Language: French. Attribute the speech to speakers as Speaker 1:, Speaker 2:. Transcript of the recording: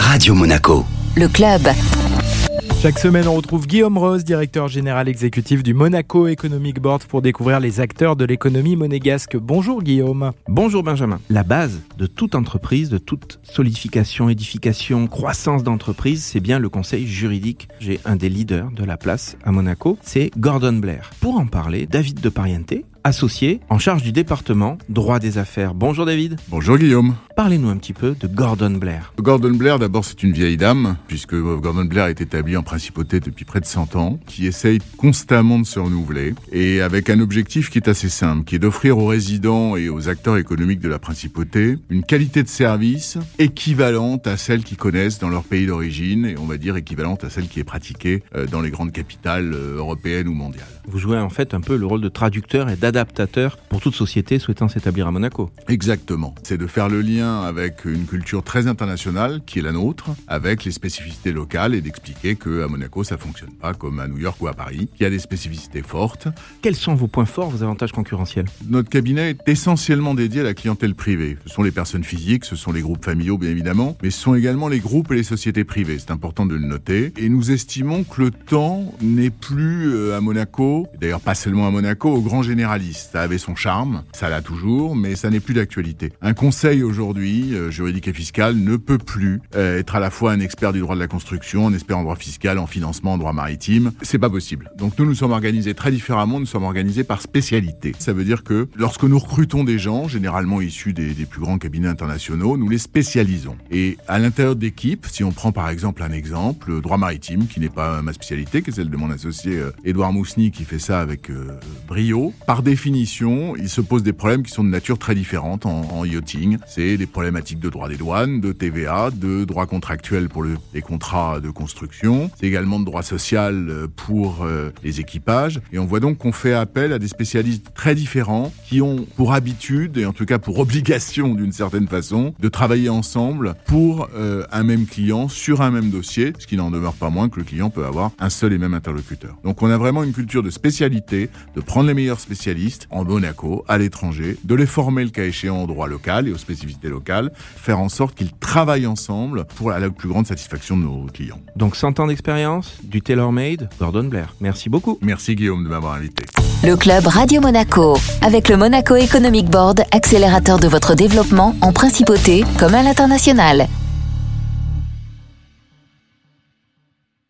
Speaker 1: Radio Monaco.
Speaker 2: Le club.
Speaker 3: Chaque semaine, on retrouve Guillaume Rose, directeur général exécutif du Monaco Economic Board, pour découvrir les acteurs de l'économie monégasque. Bonjour Guillaume.
Speaker 4: Bonjour Benjamin. La base de toute entreprise, de toute solidification, édification, croissance d'entreprise, c'est bien le conseil juridique. J'ai un des leaders de la place à Monaco, c'est Gordon Blair. Pour en parler, David de Pariente, associé en charge du département droit des affaires. Bonjour David.
Speaker 5: Bonjour Guillaume.
Speaker 4: Parlez-nous un petit peu de Gordon Blair.
Speaker 5: Gordon Blair, d'abord, c'est une vieille dame, puisque Gordon Blair est établi en principauté depuis près de 100 ans, qui essaye constamment de se renouveler, et avec un objectif qui est assez simple, qui est d'offrir aux résidents et aux acteurs économiques de la principauté une qualité de service équivalente à celle qu'ils connaissent dans leur pays d'origine, et on va dire équivalente à celle qui est pratiquée euh, dans les grandes capitales euh, européennes ou mondiales.
Speaker 4: Vous jouez en fait un peu le rôle de traducteur et d'adaptateur pour toute société souhaitant s'établir à Monaco.
Speaker 5: Exactement. C'est de faire le lien avec une culture très internationale qui est la nôtre, avec les spécificités locales et d'expliquer que à Monaco ça fonctionne pas comme à New York ou à Paris, qu'il y a des spécificités fortes.
Speaker 4: Quels sont vos points forts, vos avantages concurrentiels?
Speaker 5: Notre cabinet est essentiellement dédié à la clientèle privée. Ce sont les personnes physiques, ce sont les groupes familiaux bien évidemment, mais ce sont également les groupes et les sociétés privées. C'est important de le noter. Et nous estimons que le temps n'est plus euh, à Monaco, d'ailleurs pas seulement à Monaco, au grand Ça avait son charme, ça l'a toujours, mais ça n'est plus d'actualité. Un conseil aujourd'hui, euh, juridique et fiscal, ne peut plus euh, être à la fois un expert du droit de la construction, un expert en droit fiscal, en financement, en droit maritime. C'est pas possible. Donc nous nous sommes organisés très différemment, nous sommes organisés par spécialité. Ça veut dire que lorsque nous recrutons des gens, généralement issus des, des plus grands cabinets internationaux, nous les spécialisons. Et à l'intérieur d'équipes, si on prend par exemple un exemple, le droit maritime, qui n'est pas ma spécialité, qui est celle de mon associé euh, Édouard Mousny, qui fait ça avec euh, brio, par définition, il se pose des problèmes qui sont de nature très différente en, yachting. C'est des problématiques de droit des douanes, de TVA, de droit contractuel pour le- les contrats de construction. C'est également de droit social euh, pour euh, les équipages. Et on voit donc qu'on fait appel à des spécialistes très différents qui ont pour habitude, et en tout cas pour obligation d'une certaine façon, de travailler ensemble pour euh, un même client sur un même dossier, ce qui n'en demeure pas moins que le client peut avoir un seul et même interlocuteur. Donc on a vraiment une culture de spécialité, de prendre les meilleurs spécialistes en Monaco, à l'étranger, de les former le cas échéant au droit local et aux spécificités locales, faire en sorte qu'ils travaillent ensemble pour la plus grande satisfaction de nos clients.
Speaker 4: Donc 100 ans d'expérience, du tailor-made, Gordon Blair. Merci beaucoup.
Speaker 5: Merci Guillaume de m'avoir invité.
Speaker 2: Le club Radio Monaco. Avec le Monaco Economic Board, accélérateur de votre développement en principauté comme à l'international.